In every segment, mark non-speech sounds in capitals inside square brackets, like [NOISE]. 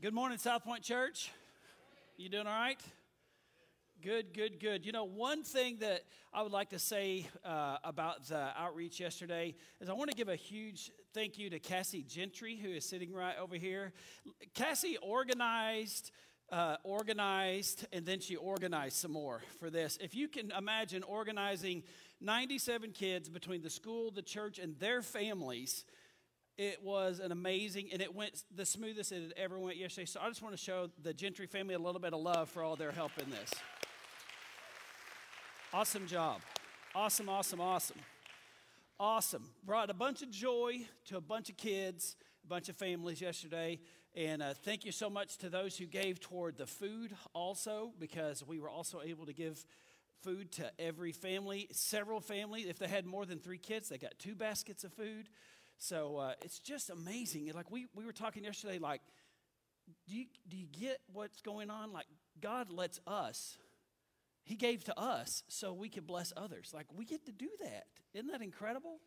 Good morning, South Point Church. You doing all right? Good, good, good. You know, one thing that I would like to say uh, about the outreach yesterday is I want to give a huge thank you to Cassie Gentry, who is sitting right over here. Cassie organized. Uh, organized and then she organized some more for this. If you can imagine organizing 97 kids between the school, the church, and their families, it was an amazing, and it went the smoothest it ever went yesterday. So I just want to show the Gentry family a little bit of love for all their help in this. Awesome job. Awesome, awesome, awesome. Awesome. Brought a bunch of joy to a bunch of kids, a bunch of families yesterday. And uh, thank you so much to those who gave toward the food also, because we were also able to give food to every family, several families. If they had more than three kids, they got two baskets of food. So uh, it's just amazing. Like we, we were talking yesterday, like, do you, do you get what's going on? Like, God lets us, He gave to us so we could bless others. Like, we get to do that. Isn't that incredible?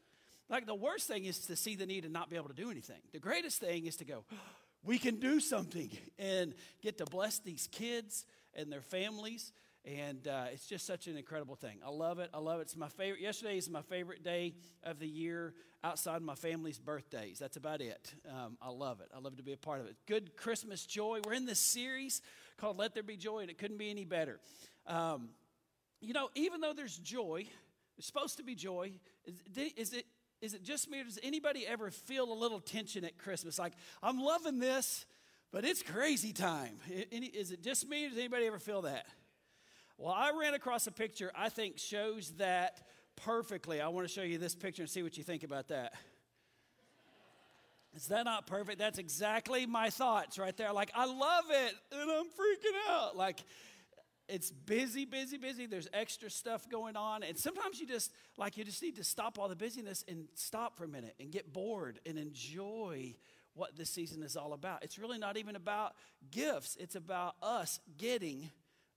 Like, the worst thing is to see the need and not be able to do anything. The greatest thing is to go, [GASPS] we can do something [LAUGHS] and get to bless these kids and their families and uh, it's just such an incredible thing. I love it. I love it. It's my favorite. Yesterday is my favorite day of the year outside my family's birthdays. That's about it. Um, I love it. I love to be a part of it. Good Christmas joy. We're in this series called Let There Be Joy, and it couldn't be any better. Um, you know, even though there's joy, there's supposed to be joy. Is, is it is it just me, or does anybody ever feel a little tension at Christmas? Like, I'm loving this, but it's crazy time. Is it just me, or does anybody ever feel that? Well, I ran across a picture I think shows that perfectly. I want to show you this picture and see what you think about that. Is that not perfect? That's exactly my thoughts right there. Like, I love it, and I'm freaking out. Like, it's busy, busy, busy. There's extra stuff going on. And sometimes you just, like, you just need to stop all the busyness and stop for a minute and get bored and enjoy what this season is all about. It's really not even about gifts, it's about us getting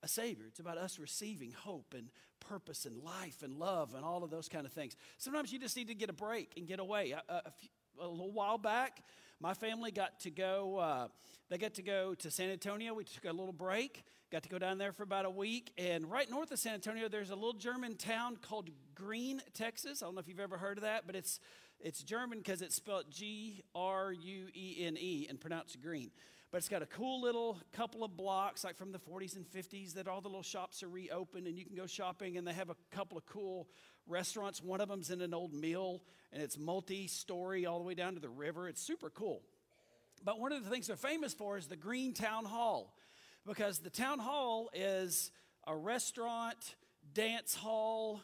a Savior. It's about us receiving hope and purpose and life and love and all of those kind of things. Sometimes you just need to get a break and get away. A, a, few, a little while back, my family got to go. Uh, they got to go to San Antonio. We took a little break. Got to go down there for about a week. And right north of San Antonio, there's a little German town called Gruene, Texas. I don't know if you've ever heard of that, but it's it's German because it's spelled G R U E N E and pronounced green but it's got a cool little couple of blocks, like from the 40s and 50s, that all the little shops are reopened and you can go shopping. And they have a couple of cool restaurants. One of them's in an old mill and it's multi story all the way down to the river. It's super cool. But one of the things they're famous for is the Gruene Town Hall, because the town hall is a restaurant, dance hall,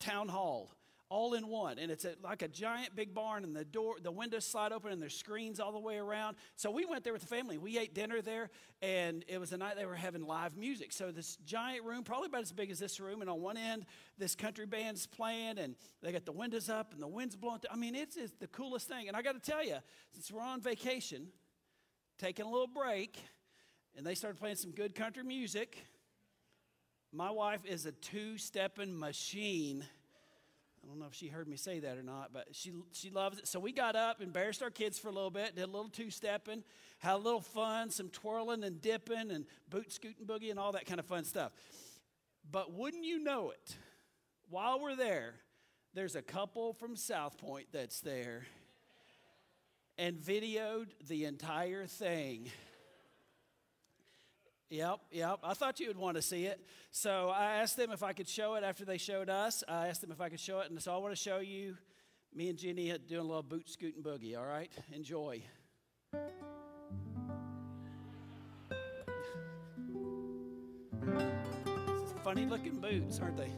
town hall all in one. And it's a, like a giant big barn and the door the windows slide open and there's screens all the way around. So we went there with the family. We ate dinner there and it was a night they were having live music. So this giant room probably about as big as this room. And on one end this country band's playing and they got the windows up and the wind's blowing i mean it's, it's the coolest thing. And i got to tell you since we're on vacation taking a little break and they started playing some good country music my wife is a two-stepping machine I don't know if she heard me say that or not, but she, she loves it. So we got up, embarrassed our kids for a little bit, did a little two stepping, had a little fun, some twirling and dipping and boot scooting boogie and all that kind of fun stuff. But wouldn't you know it, while we're there, there's a couple from South Point that's there and videoed the entire thing. Yep, yep. I thought you would want to see it. So I asked them if I could show it after they showed us. I asked them if I could show it. And so I want to show you me and Jenny uh, doing a little boot scooting boogie, all right? Enjoy. Funny looking boots, aren't they?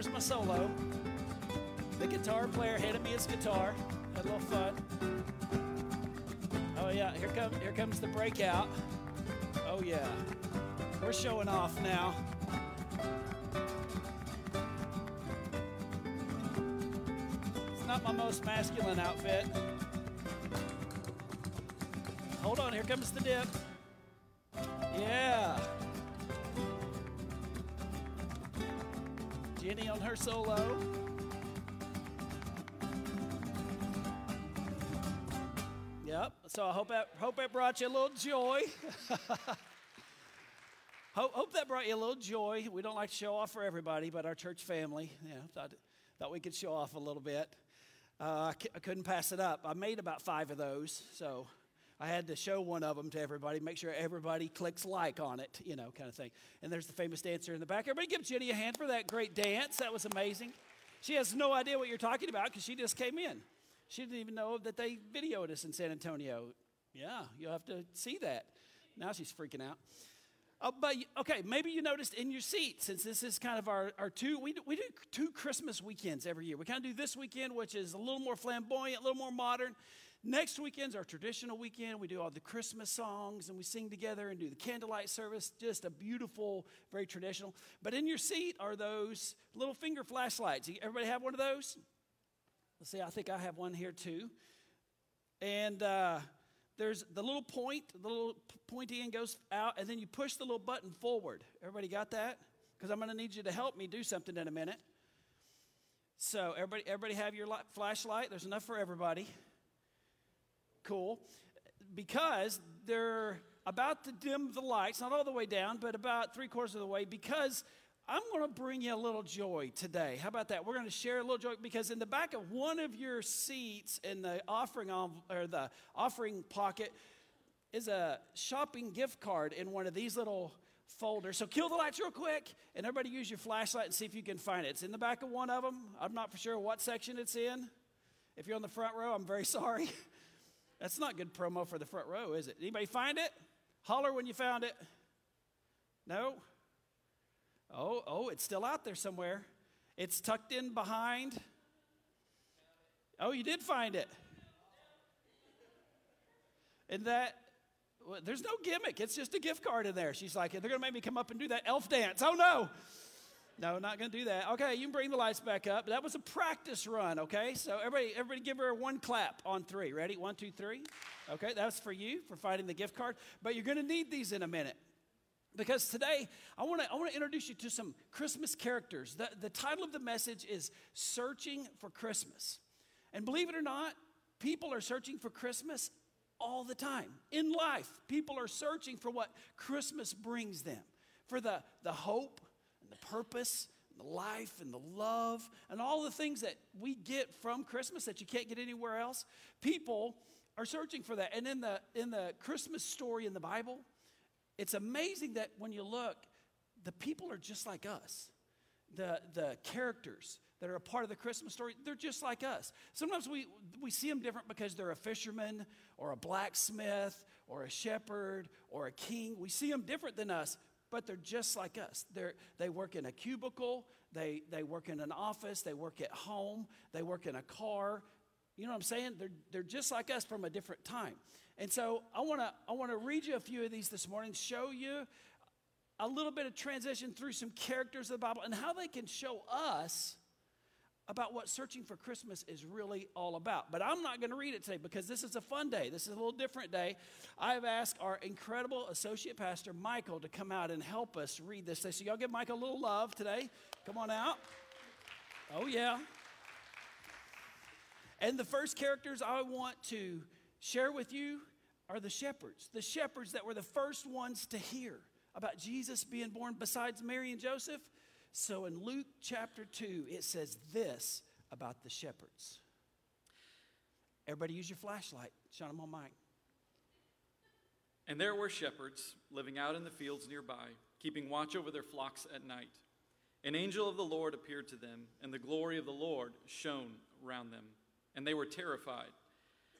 There's my solo. The guitar player handed me his guitar. Had a little fun. Oh yeah, here comes here comes the breakout. Oh yeah. We're showing off now. It's not my most masculine outfit. Hold on, here comes the dip. Her solo. Yep. So I hope that, hope that brought you a little joy. [LAUGHS] hope, hope that brought you a little joy. We don't like to show off for everybody, but our church family, know, thought, thought we could show off a little bit. Uh, I, c- I couldn't pass it up. I made about five of those, so I had to show one of them to everybody, make sure everybody clicks like on it, you know, kind of thing. And there's the famous dancer in the back. Everybody give Jenny a hand for that great dance. That was amazing. She has no idea what you're talking about because she just came in. She didn't even know that they videoed us in San Antonio. Yeah, you'll have to see that. Now she's freaking out. Uh, but okay, maybe you noticed in your seat, since this is kind of our, our two, we do, we do two Christmas weekends every year. We kind of do this weekend, which is a little more flamboyant, a little more modern. Next weekend's our traditional weekend. We do all the Christmas songs and we sing together and do the candlelight service. Just a beautiful, very traditional. But in your seat are those little finger flashlights. Everybody have one of those? Let's see, I think I have one here too. And uh, there's the little point, the little pointy end goes out, and then you push the little button forward. Everybody got that? Because I'm going to need you to help me do something in a minute. So everybody, everybody have your light, flashlight. There's enough for everybody. Cool. Because they're about to dim the lights, not all the way down, but about three quarters of the way, because I'm going to bring you a little joy today. How about that? We're going to share a little joy because in the back of one of your seats in the offering or the offering pocket is a shopping gift card in one of these little folders. So kill the lights real quick and everybody use your flashlight and see if you can find it. It's in the back of one of them. I'm not for sure what section it's in. If you're on the front row, I'm very [LAUGHS] sorry. That's not good promo for the front row, is it? Anybody find it? Holler when you found it. No? Oh, oh, it's still out there somewhere. It's tucked in behind. Oh, you did find it. And that, well, there's no gimmick. It's just a gift card in there. She's like, they're going to make me come up and do that elf dance. Oh, no. No, not going to do that. Okay, you can bring the lights back up. That was a practice run, okay? So everybody, everybody give her one clap on three. Ready? One, two, three. Okay, that's for you for finding the gift card. But you're going to need these in a minute. Because today, I want to I wanna introduce you to some Christmas characters. The, the title of the message is Searching for Christmas. And believe it or not, people are searching for Christmas all the time. In life, people are searching for what Christmas brings them for the, the hope the purpose and the life and the love and all the things that we get from Christmas that you can't get anywhere else. People are searching for that. And in the, in the Christmas story in the Bible, it's amazing that when you look, the people are just like us. The, the characters that are a part of the Christmas story, they're just like us. Sometimes we, we see them different because they're a fisherman or a blacksmith or a shepherd or a king. We see them different than us, but they're just like us. They're, they work in a cubicle, they, they work in an office, they work at home, they work in a car. You know what I'm saying? They're, they're just like us from a different time. And so I want to I want to read you a few of these this morning, show you a little bit of transition through some characters of the Bible and how they can show us about what searching for Christmas is really all about. But I'm not going to read it today because this is a fun day. This is a little different day. I've asked our incredible associate pastor, Michael, to come out and help us read this day. So, y'all give Michael a little love today. Come on out. Oh, yeah. And the first characters I want to share with you are the shepherds, the shepherds that were the first ones to hear about Jesus being born besides Mary and Joseph. So in Luke chapter 2, it says this about the shepherds. Everybody use your flashlight. Shine them on Mike. And there were shepherds living out in the fields nearby, keeping watch over their flocks at night. An angel of the Lord appeared to them, and the glory of the Lord shone around them, and they were terrified.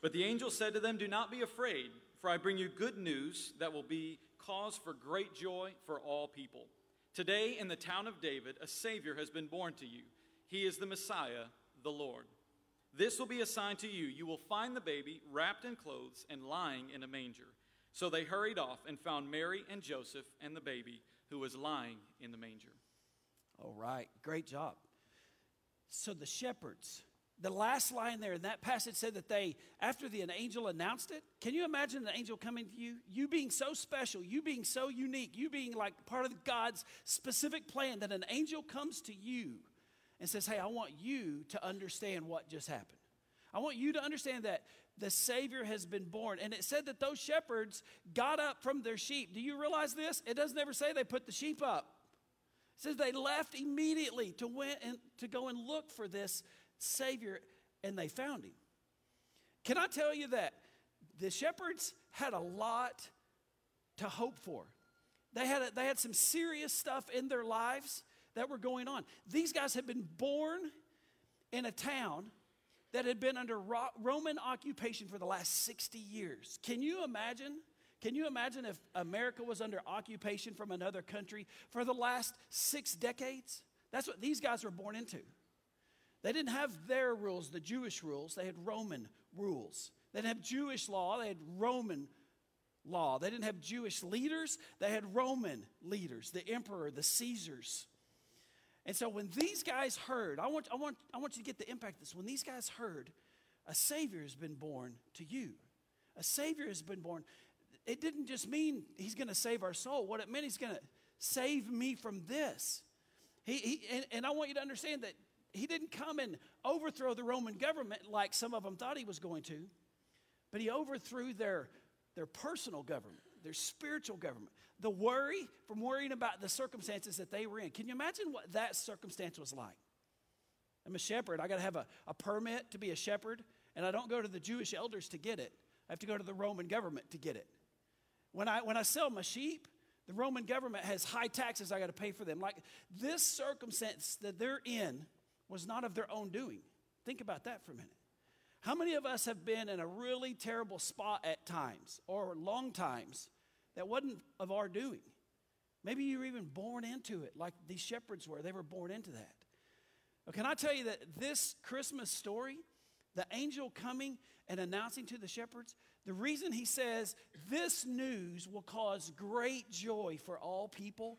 But the angel said to them, Do not be afraid, for I bring you good news that will be cause for great joy for all people. Today, in the town of David, a Savior has been born to you. He is the Messiah, the Lord. This will be a sign to you. You will find the baby wrapped in clothes and lying in a manger. So they hurried off and found Mary and Joseph and the baby who was lying in the manger. All right, great job. So the shepherds the last line there in that passage said that they, after the an angel announced it, can you imagine the angel coming to you? You being so special, you being so unique, you being like part of God's specific plan that an angel comes to you and says, Hey, I want you to understand what just happened. I want you to understand that the Savior has been born. And it said that those shepherds got up from their sheep. Do you realize this? It doesn't ever say they put the sheep up. It says they left immediately to, went and, to go and look for this Savior, and they found him. Can I tell you that the shepherds had a lot to hope for? They had, a, they had some serious stuff in their lives that were going on. These guys had been born in a town that had been under Roman occupation for the last 60 years. Can you imagine? Can you imagine if America was under occupation from another country for the last six decades? That's what these guys were born into. They didn't have their rules, the Jewish rules, they had Roman rules. They didn't have Jewish law, they had Roman law. They didn't have Jewish leaders, they had Roman leaders, the emperor, the Caesars. And so when these guys heard, I want, I, want, I want you to get the impact of this. When these guys heard, a Savior has been born to you, a Savior has been born. It didn't just mean He's going to save our soul. What it meant, He's going to save me from this. He, he and, and I want you to understand that He didn't come and overthrow the Roman government like some of them thought He was going to, but He overthrew their, their personal government, their spiritual government the worry from worrying about the circumstances that they were in. Can you imagine what that circumstance was like? I'm a shepherd. I got to have a, a permit to be a shepherd, and I don't go to the Jewish elders to get it. I have to go to the Roman government to get it. When I, when I sell my sheep, the Roman government has high taxes I got to pay for them. Like this circumstance that they're in was not of their own doing. Think about that for a minute. How many of us have been in a really terrible spot at times or long times that wasn't of our doing. Maybe you were even born into it, like these shepherds were. They were born into that. But can I tell you that this Christmas story, the angel coming and announcing to the shepherds, the reason he says this news will cause great joy for all people,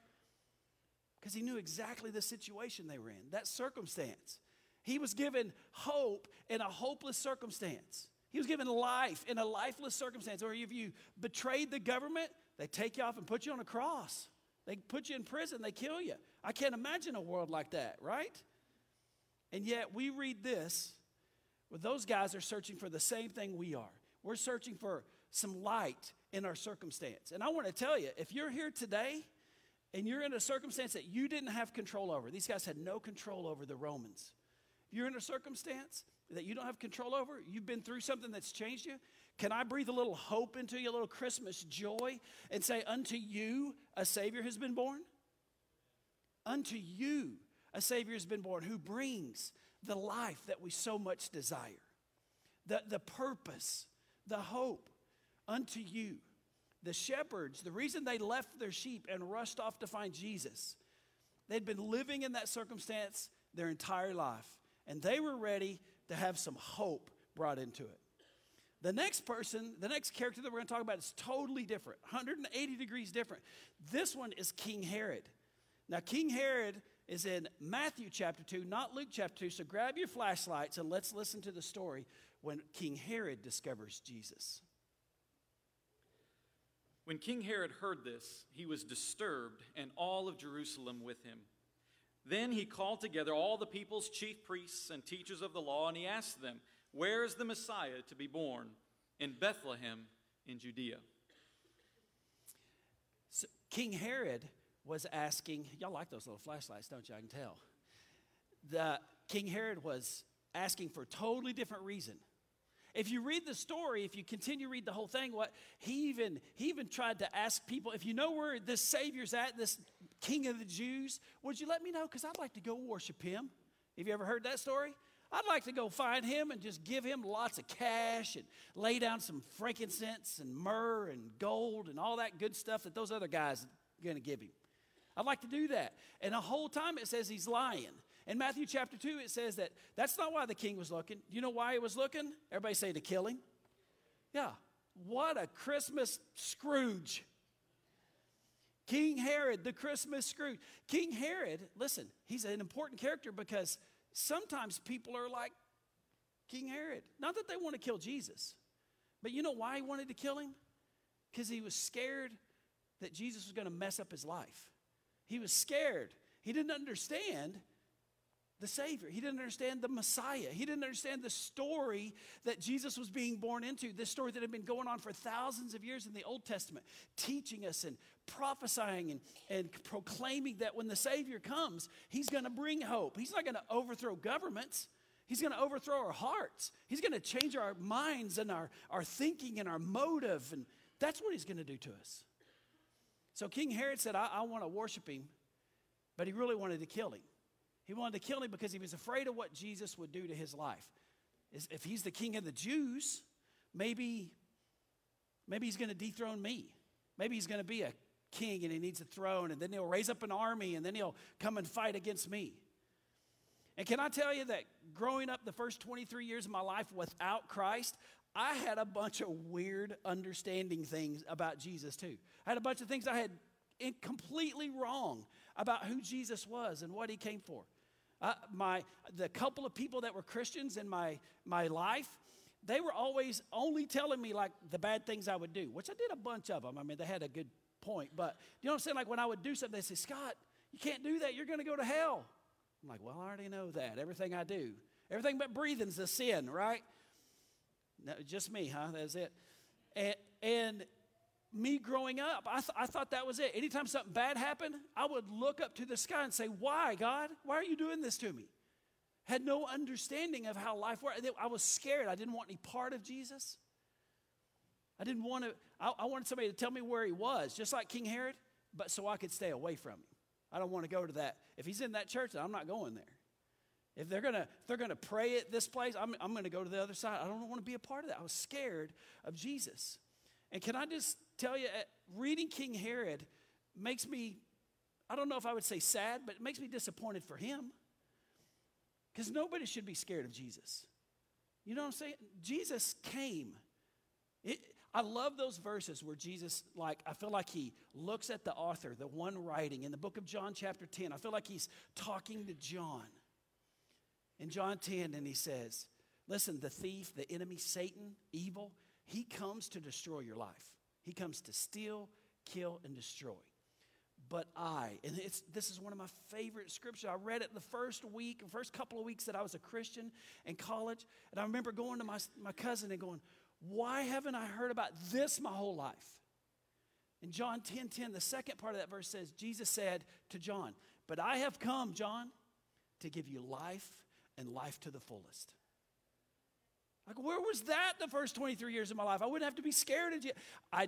because he knew exactly the situation they were in, that circumstance. He was given hope in a hopeless circumstance. He was given life in a lifeless circumstance. Or if you betrayed the government, they take you off and put you on a cross. They put you in prison, they kill you. I can't imagine a world like that, right? And yet we read this, well, those guys are searching for the same thing we are. We're searching for some light in our circumstance. And I want to tell you, if you're here today and you're in a circumstance that you didn't have control over, these guys had no control over the Romans. If You're in a circumstance that you don't have control over, you've been through something that's changed you, can I breathe a little hope into you, a little Christmas joy, and say, Unto you a Savior has been born? Unto you a Savior has been born who brings the life that we so much desire, the, the purpose, the hope. Unto you. The shepherds, the reason they left their sheep and rushed off to find Jesus, they'd been living in that circumstance their entire life, and they were ready to have some hope brought into it. The next person, the next character that we're going to talk about is totally different, 180 degrees different. This one is King Herod. Now, King Herod is in Matthew chapter 2, not Luke chapter 2. So grab your flashlights and let's listen to the story when King Herod discovers Jesus. When King Herod heard this, he was disturbed, and all of Jerusalem with him. Then he called together all the people's chief priests and teachers of the law, and he asked them, where is the Messiah to be born? In Bethlehem in Judea. So King Herod was asking, y'all like those little flashlights, don't you? I can tell. The King Herod was asking for a totally different reason. If you read the story, if you continue to read the whole thing, what he even he even tried to ask people, if you know where this Savior's at, this King of the Jews, would you let me know? Because I'd like to go worship him. Have you ever heard that story? I'd like to go find him and just give him lots of cash and lay down some frankincense and myrrh and gold and all that good stuff that those other guys are going to give him. I'd like to do that. And the whole time it says he's lying. In Matthew chapter 2, it says that that's not why the king was looking. Do You know why he was looking? Everybody say to kill him. Yeah. What a Christmas Scrooge. King Herod, the Christmas Scrooge. King Herod, listen, he's an important character because sometimes people are like King Herod. Not that they want to kill Jesus, but you know why he wanted to kill him? Because he was scared that Jesus was going to mess up his life. He was scared. He didn't understand the Savior. He didn't understand the Messiah. He didn't understand the story that Jesus was being born into, this story that had been going on for thousands of years in the Old Testament, teaching us and prophesying and, and proclaiming that when the Savior comes, He's going to bring hope. He's not going to overthrow governments. He's going to overthrow our hearts. He's going to change our minds and our, our thinking and our motive. And that's what he's going to do to us. So King Herod said, I, I want to worship him, but he really wanted to kill him. He wanted to kill him because he was afraid of what Jesus would do to his life. If he's the king of the Jews, maybe, maybe he's going to dethrone me. Maybe he's going to be a king and he needs a throne, and then he'll raise up an army, and then he'll come and fight against me. And can I tell you that growing up the first 23 years of my life without Christ, I had a bunch of weird understanding things about Jesus too. I had a bunch of things I had completely wrong about who Jesus was and what he came for. Uh, my, the couple of people that were Christians in my, my life, they were always only telling me like the bad things I would do, which I did a bunch of them. I mean, they had a good point. But you know what I'm saying? Like when I would do something, they say, Scott, you can't do that. You're going to go to hell. I'm like, well, I already know that. Everything I do, everything but breathing's a sin, right? No, just me, huh? That's it. And, and me growing up, I, th- I thought that was it. Anytime something bad happened, I would look up to the sky and say, Why, God? Why are you doing this to me? Had no understanding of how life worked. I was scared. I didn't want any part of Jesus. I didn't want to, I, I wanted somebody to tell me where he was, just like King Herod, but so I could stay away from him. I don't want to go to that. If he's in that church, I'm not going there. If they're gonna if they're gonna pray at this place, I'm, I'm gonna go to the other side. I don't want to be a part of that. I was scared of Jesus. And can I just tell you, uh, reading King Herod makes me, I don't know if I would say sad, but it makes me disappointed for him. Because nobody should be scared of Jesus. You know what I'm saying? Jesus came. It, I love those verses where Jesus, like, I feel like he looks at the author, the one writing in the book of John, chapter 10. I feel like he's talking to John. In John 10, and he says, Listen, the thief, the enemy, Satan, evil, he comes to destroy your life. He comes to steal, kill, and destroy. But I, and this is one of my favorite scriptures. I read it the first week, first couple of weeks that I was a Christian in college. And I remember going to my, my cousin and going, Why haven't I heard about this my whole life? In John 10 10, the second part of that verse says, Jesus said to John, But I have come, John, to give you life and life to the fullest. Like, where was that the first 23 years of my life? I wouldn't have to be scared of you. I,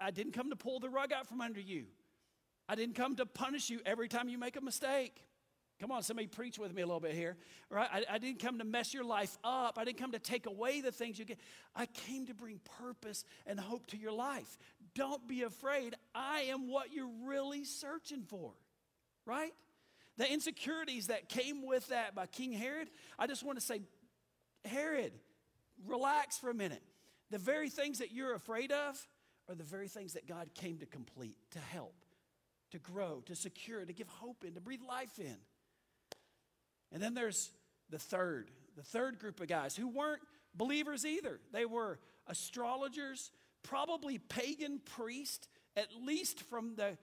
I didn't come to pull the rug out from under you. I didn't come to punish you every time you make a mistake. Come on, somebody preach with me a little bit here. Right? I, I, didn't come to mess your life up. I didn't come to take away the things you get. I came to bring purpose and hope to your life. Don't be afraid. I am what you're really searching for. Right? The insecurities that came with that by King Herod, I just want to say, Herod, relax for a minute. The very things that you're afraid of are the very things that God came to complete, to help, to grow, to secure, to give hope in, to breathe life in. And then there's the third, the third group of guys who weren't believers either. They were astrologers, probably pagan priests, at least from the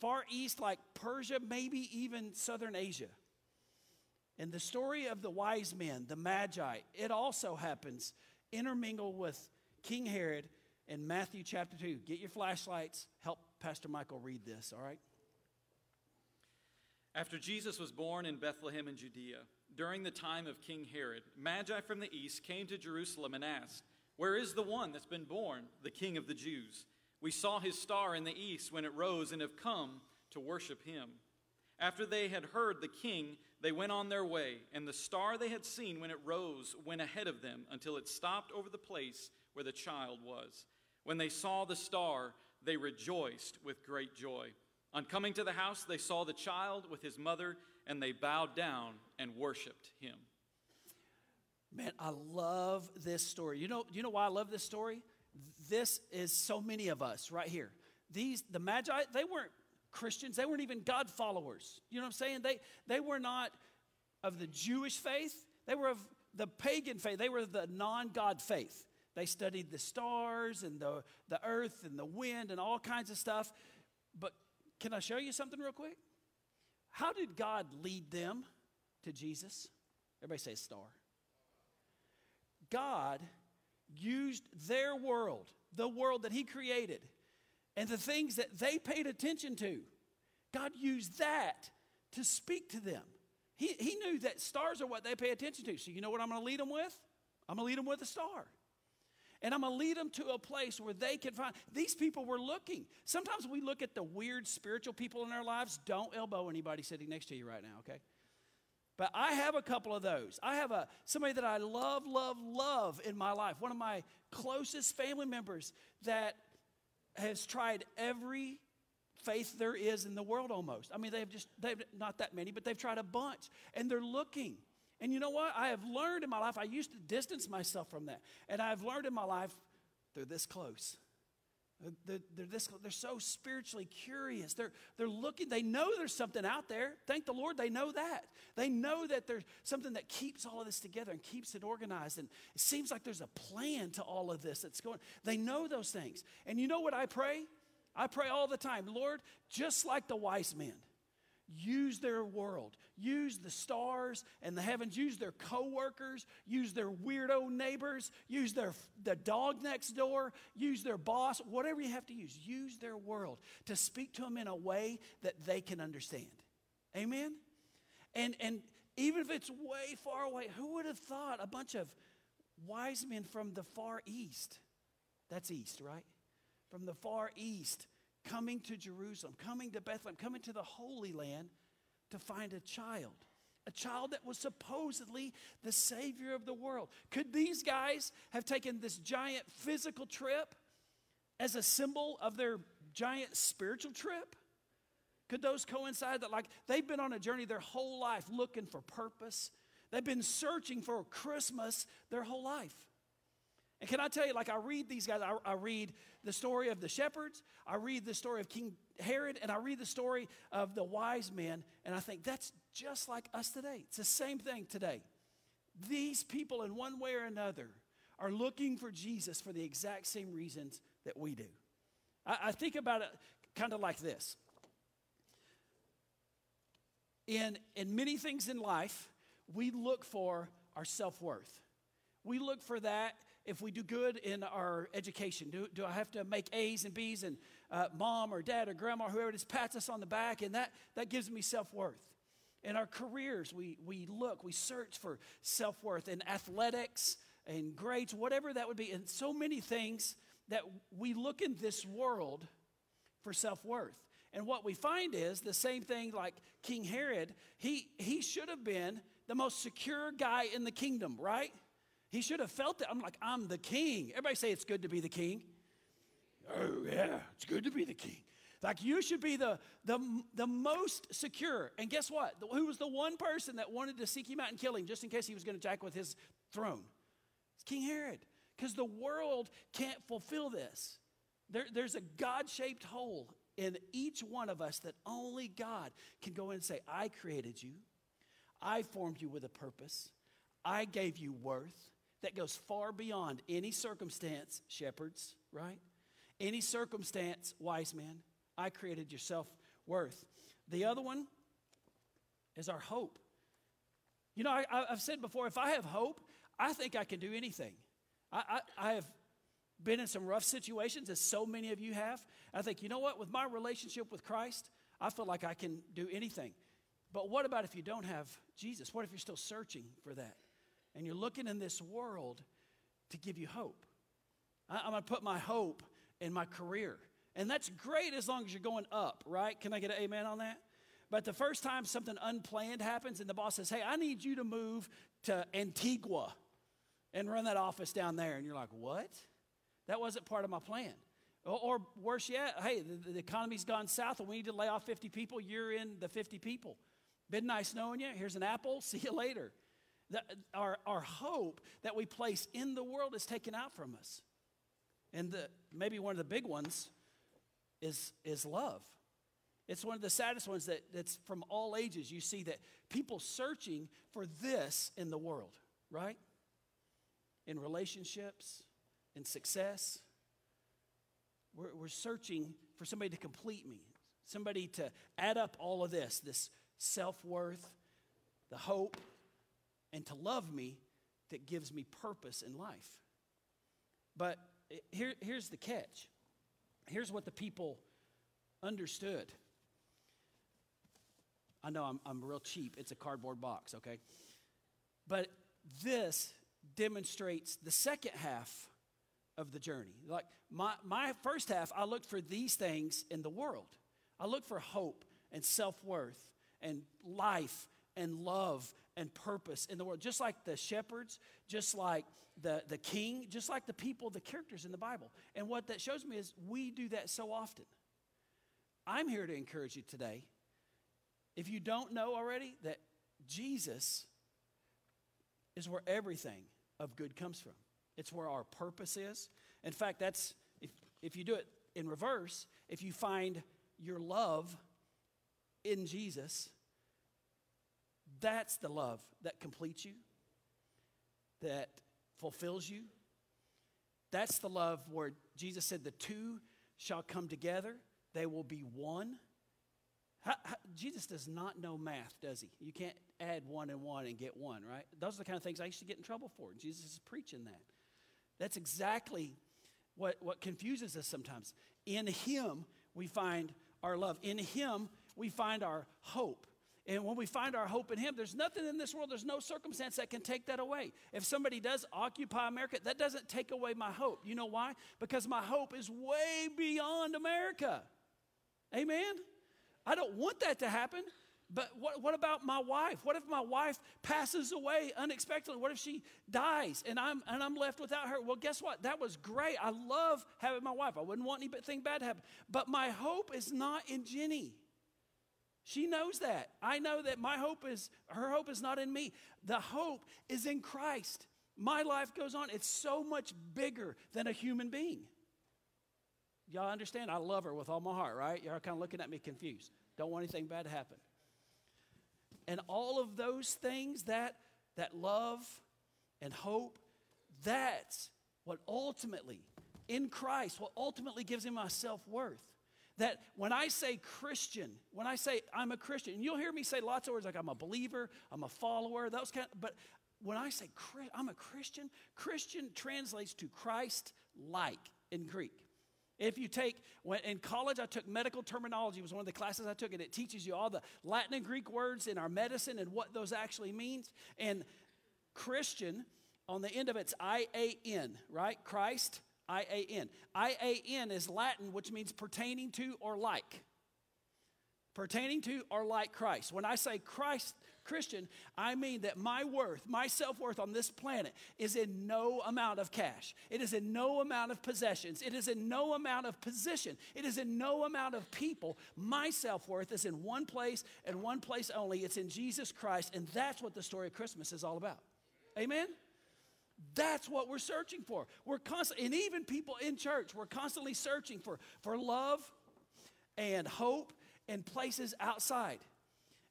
far east, like Persia, maybe even southern Asia. And the story of the wise men, the Magi, it also happens intermingled with King Herod in Matthew chapter 2. Get your flashlights, help Pastor Michael read this, all right? After Jesus was born in Bethlehem in Judea, during the time of King Herod, Magi from the east came to Jerusalem and asked, Where is the one that's been born, the King of the Jews? We saw his star in the east when it rose and have come to worship him. After they had heard the king, they went on their way, and the star they had seen when it rose went ahead of them until it stopped over the place where the child was. When they saw the star, they rejoiced with great joy. On coming to the house, they saw the child with his mother, and they bowed down and worshiped him. Man, I love this story. You know, you know why I love this story? This is so many of us right here. These the Magi, they weren't Christians. They weren't even God followers. You know what I'm saying? They, they were not of the Jewish faith, they were of the pagan faith, they were the non God faith. They studied the stars and the, the earth and the wind and all kinds of stuff. But can I show you something real quick? How did God lead them to Jesus? Everybody say star. God used their world, the world that He created, and the things that they paid attention to. God used that to speak to them. He, he knew that stars are what they pay attention to. So, you know what I'm going to lead them with? I'm going to lead them with a star. And I'm going to lead them to a place where they can find. These people were looking. Sometimes we look at the weird spiritual people in our lives. Don't elbow anybody sitting next to you right now, okay? But I have a couple of those. I have a somebody that I love, love, love in my life. One of my closest family members that has tried every faith there is in the world almost. I mean, they've just they've not that many, but they've tried a bunch and they're looking. And you know what? I have learned in my life, I used to distance myself from that. And I've learned in my life, they're this close. They're, they're, this, they're so spiritually curious. They're, they're looking, they know there's something out there. Thank the Lord, they know that. They know that there's something that keeps all of this together and keeps it organized. And it seems like there's a plan to all of this that's going. They know those things. And you know what I pray? I pray all the time, Lord, just like the wise men, use their world, use the stars and the heavens, use their coworkers, use their weirdo neighbors, use their the dog next door, use their boss, whatever you have to use. Use their world to speak to them in a way that they can understand. Amen. And and even if it's way far away, who would have thought a bunch of wise men from the far east? That's east, right? From the far east coming to Jerusalem, coming to Bethlehem, coming to the Holy Land to find a child, a child that was supposedly the Savior of the world. Could these guys have taken this giant physical trip as a symbol of their giant spiritual trip? Could those coincide that, like, they've been on a journey their whole life looking for purpose? They've been searching for Christmas their whole life. And can I tell you, like, I read these guys, I, I read the story of the shepherds, I read the story of King Herod, and I read the story of the wise men, and I think that's just like us today. It's the same thing today. These people, in one way or another, are looking for Jesus for the exact same reasons that we do. I, I think about it kind of like this. In, in many things in life, we look for our self worth. We look for that if we do good in our education? Do, do I have to make A's and B's and uh, mom or dad or grandma or whoever is pats us on the back and that, that gives me self worth? In our careers, we, we look, we search for self worth in athletics and grades, whatever that would be, and so many things that we look in this world for self worth. And what we find is the same thing like King Herod, he, he should have been the most secure guy in the kingdom, right? He should have felt it. I'm like, I'm the king. Everybody say it's good to be the king. Oh, yeah, it's good to be the king. Like you should be the, the, the most secure. And guess what? Who was the one person that wanted to seek him out and kill him just in case he was going to jack with his throne? It's King Herod. Because the world can't fulfill this. There, there's a God shaped hole in each one of us that only God can go in and say, I created you. I formed you with a purpose. I gave you worth that goes far beyond any circumstance, shepherds, right? Any circumstance, wise men. I created your self worth. The other one is our hope. You know, I, have said before, if I have hope, I think I can do anything. I, I, I have been in some rough situations, as so many of you have. I think, you know what, with my relationship with Christ, I feel like I can do anything. But what about if you don't have Jesus? What if you're still searching for that? And you're looking in this world to give you hope. I, am going to put my hope in my career. And that's great as long as you're going up, right? Can I get an amen on that? But the first time something unplanned happens and the boss says, hey, I need you to move to Antigua and run that office down there. And you're like, what? That wasn't part of my plan. Or, or worse yet, hey, the, the, economy's gone south and we need to lay off 50 people. You're in the 50 people. Been nice knowing you. Here's an apple. [LAUGHS] See you later. Our, our hope that we place in the world is taken out from us. And the, maybe one of the big ones is, is love. It's one of the saddest ones that, that's from all ages. You see that people searching for this in the world, right? In relationships, in success. We're, we're searching for somebody to complete me, somebody to add up all of this, this self worth, the hope, and to love me that gives me purpose in life. But here, here's the catch. Here's what the people understood. I know I'm, I'm real cheap. It's a cardboard box, okay? But this demonstrates the second half of the journey. Like my, my first half, I looked for these things in the world. I looked for hope and self worth and life and love and purpose in the world. Just like the shepherds, just like the, the king, just like the people, the characters in the Bible. And what that shows me is we do that so often. I'm here to encourage you today. If you don't know already, that Jesus is where everything of good comes from. It's where our purpose is. In fact, that's if, if you do it in reverse, if you find your love in Jesus, that's the love that completes you, that fulfills you. That's the love where Jesus said, The two shall come together, they will be one. How, how, Jesus does not know math, does he? You can't add one and one and get one, right? Those are the kind of things I used to get in trouble for. Jesus is preaching that. That's exactly what, what confuses us sometimes. In Him, we find our love. In Him, we find our hope. And when we find our hope in Him, there's nothing in this world, there's no circumstance that can take that away. If somebody does occupy America, that doesn't take away my hope. You know why? Because my hope is way beyond America. Amen? I don't want that to happen. But what, what about my wife? What if my wife passes away unexpectedly? What if she dies and I'm, and I'm left without her? Well, guess what? That was great. I love having my wife. I wouldn't want anything bad to happen. But my hope is not in Jenny. She knows that. I know that my hope is, her hope is not in me. The hope is in Christ. My life goes on. It's so much bigger than a human being. Y'all understand? I love her with all my heart, right? Y'all kind of looking at me confused. Don't want anything bad to happen. And all of those things, that, that love and hope, that's what ultimately, in Christ, what ultimately gives him my self worth. That when I say Christian, when I say I'm a Christian, and you'll hear me say lots of words like I'm a believer, I'm a follower, those kind of, but when I say I'm a Christian, Christian translates to Christ like in Greek. If you take, when, in college, I took medical terminology, was one of the classes I took, and it teaches you all the Latin and Greek words in our medicine and what those actually means. And Christian, on the end of it's I A N, right? Christ I A N. I A N is Latin, which means pertaining to or like. Pertaining to or like Christ. When I say Christ, Christian, I mean that my worth, my self worth on this planet is in no amount of cash. It is in no amount of possessions. It is in no amount of position. It is in no amount of people. My self worth is in one place and one place only. It's in Jesus Christ. And that's what the story of Christmas is all about. Amen? That's what we're searching for. We're constantly, and even people in church, we're constantly searching for, for love and hope and places outside.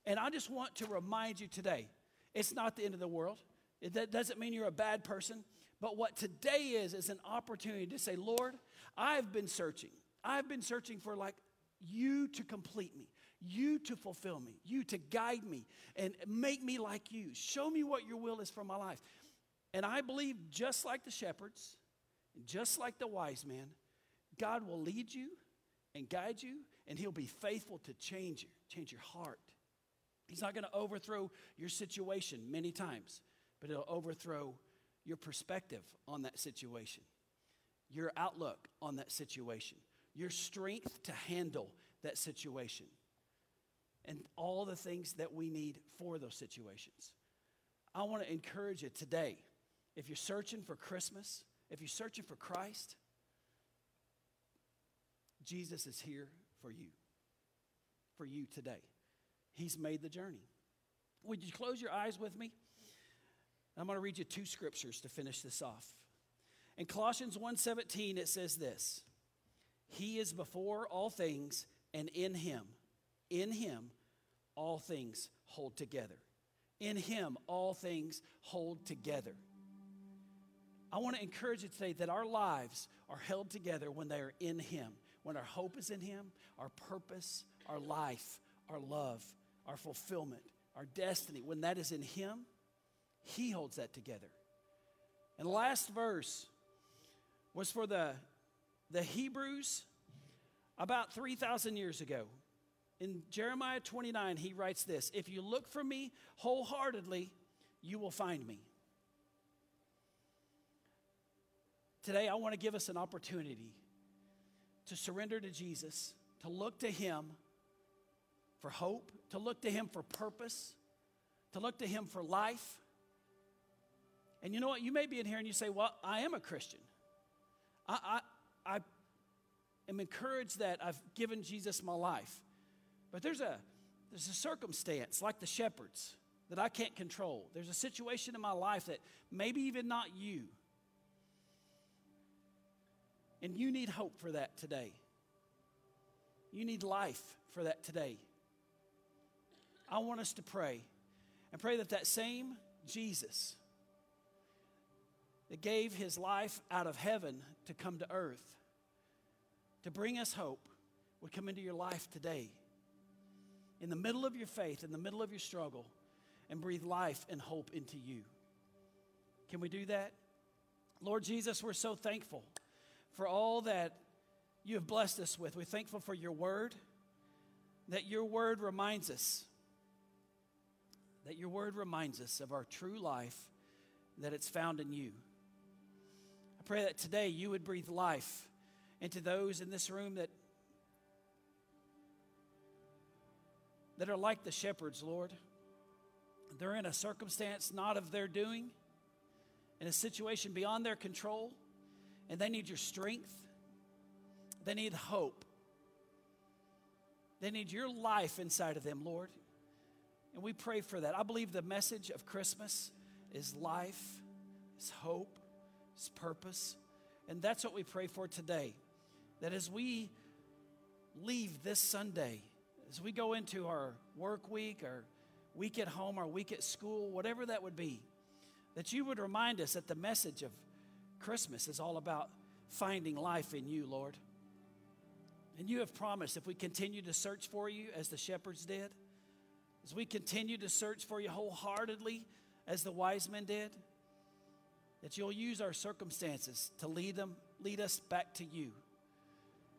And I just want to remind you today it's not the end of the world. It, that doesn't mean you're a bad person. But what today is, is an opportunity to say, Lord, I've been searching. I've been searching for like you to complete me, you to fulfill me, you to guide me and make me like you. Show me what your will is for my life. And I believe, just like the shepherds, just like the wise man, God will lead you and guide you, and He'll be faithful to change you, change your heart. He's not going to overthrow your situation many times, but He'll overthrow your perspective on that situation, your outlook on that situation, your strength to handle that situation, and all the things that we need for those situations. I want to encourage you today if you're searching for Christmas, if you're searching for Christ, Jesus is here for you, for you today. He's made the journey. Would you close your eyes with me? I'm going to read you two scriptures to finish this off. In Colossians 1:17 it says this. He is before all things and in him in him all things hold together. In him all things hold together. I want to encourage you today that our lives are held together when they are in Him, when our hope is in Him, our purpose, our life, our love, our fulfillment our destiny, when that is in Him, He holds that together. And the last verse was for the, the Hebrews about 3,000 years ago. In Jeremiah 29, he writes this If you look for me wholeheartedly, you will find me. Today, I want to give us an opportunity to surrender to Jesus, to look to Him for hope, to look to Him for purpose, to look to Him for life. And you know what? You may be in here and you say, Well, I am a Christian. I, I, I am encouraged that I've given Jesus my life. But there's a, there's a circumstance, like the shepherds, that I can't control. There's a situation in my life that maybe even not you. And you need hope for that today. You need life for that today. I want us to pray and pray that that same Jesus that gave his life out of heaven to come to earth to bring us hope would come into your life today in the middle of your faith, in the middle of your struggle, and breathe life and hope into you. Can we do that? Lord Jesus, we're so thankful for all that you have blessed us with. We're thankful for your word, that your word reminds us, that your word reminds us of our true life, that it's found in you. I pray that today you would breathe life into those in this room that that are like the shepherds, Lord. They're in a circumstance not of their doing, in a situation beyond their control, and they need your strength. They need hope. They need your life inside of them, Lord. And we pray for that. I believe the message of Christmas is life, is hope, is purpose. And that's what we pray for today. That as we leave this Sunday, as we go into our work week, our week at home, our week at school, whatever that would be, that you would remind us that the message of Christmas is all about finding life in you, Lord. And you have promised if we continue to search for you as the shepherds did, as we continue to search for you wholeheartedly as the wise men did, that you'll use our circumstances to lead them, lead us back to you.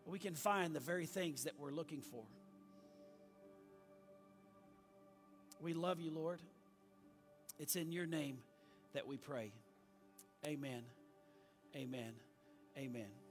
We can find the very things that we're looking for. We love you, Lord. It's in your name that we pray. Amen. Amen. Amen.